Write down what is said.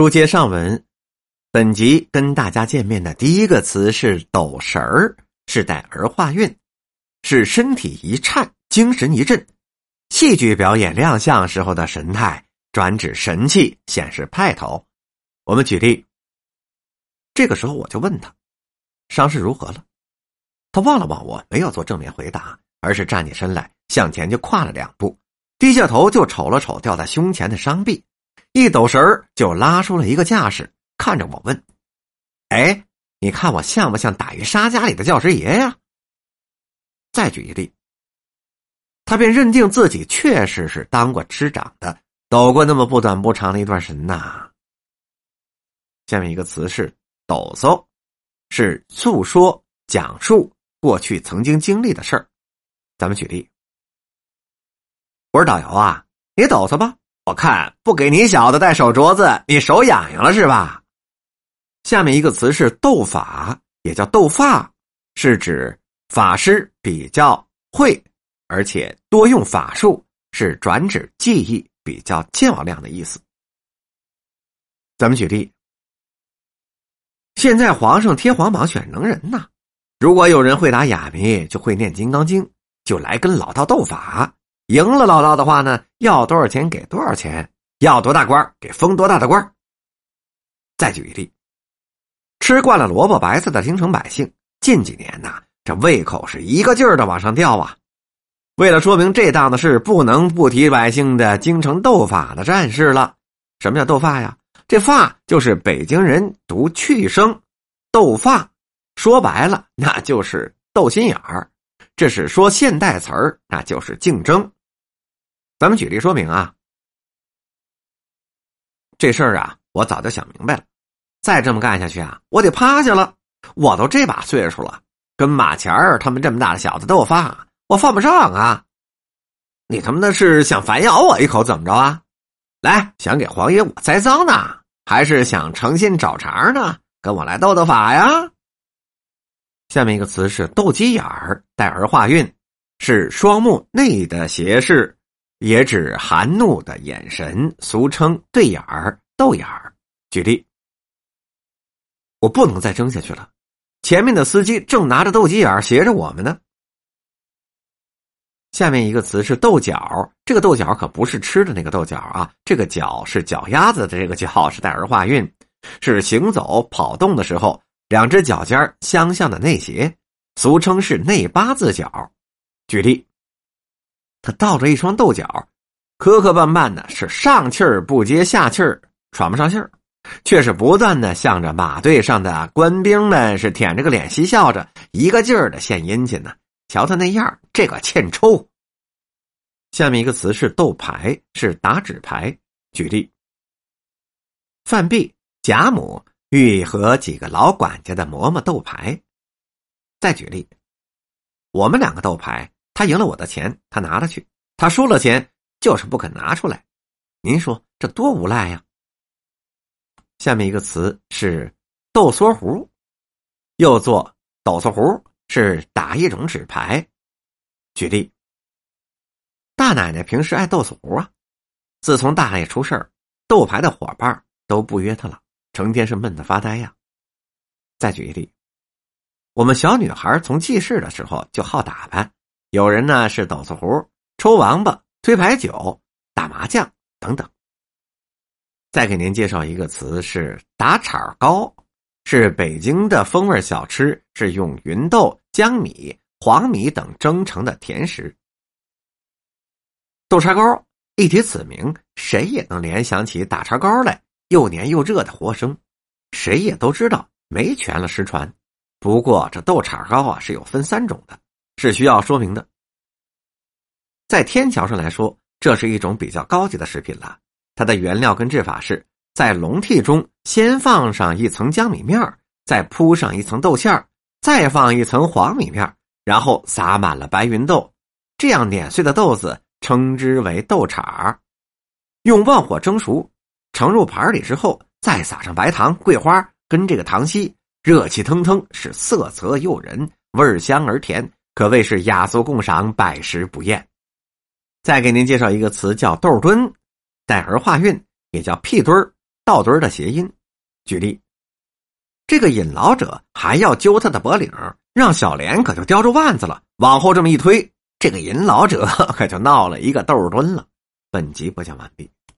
书接上文，本集跟大家见面的第一个词是“抖神儿”，是带儿化韵，是身体一颤，精神一振，戏剧表演亮相时候的神态，转指神气，显示派头。我们举例，这个时候我就问他，伤势如何了？他望了望我，没有做正面回答，而是站起身来，向前就跨了两步，低下头就瞅了瞅吊在胸前的伤臂。一抖神儿，就拉出了一个架势，看着我问：“哎，你看我像不像打鱼杀家里的教师爷呀？”再举一例，他便认定自己确实是当过师长的，抖过那么不短不长的一段神呐。下面一个词是“抖擞”，是诉说、讲述过去曾经经历的事儿。咱们举例，我是导游啊，你抖擞吧。我看不给你小子戴手镯子，你手痒痒了是吧？下面一个词是“斗法”，也叫“斗发”，是指法师比较会，而且多用法术，是转指技艺比较较量的意思。咱们举例，现在皇上贴皇榜选能人呐，如果有人会打哑谜，就会念《金刚经》，就来跟老道斗法。赢了老道的话呢，要多少钱给多少钱，要多大官给封多大的官。再举一例，吃惯了萝卜白菜的京城百姓，近几年呐，这胃口是一个劲儿的往上吊啊。为了说明这档子事，不能不提百姓的京城斗法的战士了。什么叫斗法呀？这发就是北京人读去声，斗发，说白了那就是斗心眼儿。这是说现代词儿，那就是竞争。咱们举例说明啊，这事儿啊，我早就想明白了。再这么干下去啊，我得趴下了。我都这把岁数了，跟马前儿他们这么大的小子斗法，我犯不上啊！你他妈的是想反咬我一口怎么着啊？来，想给皇爷我栽赃呢，还是想诚心找茬呢？跟我来斗斗法呀！下面一个词是斗鸡眼儿，带儿化韵，是双目内的斜视。也指含怒的眼神，俗称对眼儿、斗眼儿。举例，我不能再争下去了，前面的司机正拿着斗鸡眼斜着我们呢。下面一个词是豆角，这个豆角可不是吃的那个豆角啊，这个角是脚丫子的这个角，是带儿化韵，是行走跑动的时候两只脚尖相向的内斜，俗称是内八字脚。举例。他倒着一双豆角，磕磕绊绊的，是上气儿不接下气儿，喘不上气儿，却是不断的向着马队上的官兵们是舔着个脸嬉笑着，一个劲儿的献殷勤呢。瞧他那样，这个欠抽。下面一个词是斗牌，是打纸牌。举例：范碧、贾母欲和几个老管家的嬷嬷斗牌。再举例：我们两个斗牌。他赢了我的钱，他拿了去；他输了钱，就是不肯拿出来。您说这多无赖呀！下面一个词是“豆缩胡”，又做“抖嗦胡”，是打一种纸牌。举例：大奶奶平时爱豆嗦胡啊，自从大爷出事儿，斗牌的伙伴都不约她了，成天是闷得发呆呀。再举一例：我们小女孩从记事的时候就好打扮。有人呢是抖擞胡、抽王八、推牌九、打麻将等等。再给您介绍一个词是打铲糕，是北京的风味小吃，是用芸豆、江米、黄米等蒸成的甜食。豆叉糕一提此名，谁也能联想起打叉糕来，又黏又热的活生。谁也都知道没全了失传。不过这豆叉糕啊是有分三种的。是需要说明的，在天桥上来说，这是一种比较高级的食品了。它的原料跟制法是在笼屉中先放上一层江米面再铺上一层豆馅再放一层黄米面然后撒满了白芸豆，这样碾碎的豆子称之为豆铲用旺火蒸熟，盛入盘里之后，再撒上白糖、桂花跟这个糖稀，热气腾腾，是色泽诱人，味香而甜。可谓是雅俗共赏，百食不厌。再给您介绍一个词，叫豆墩，带儿化韵，也叫屁墩儿，倒堆的谐音。举例，这个引老者还要揪他的脖领，让小莲可就叼住腕子了。往后这么一推，这个引老者 可就闹了一个豆墩了。本集播讲完毕。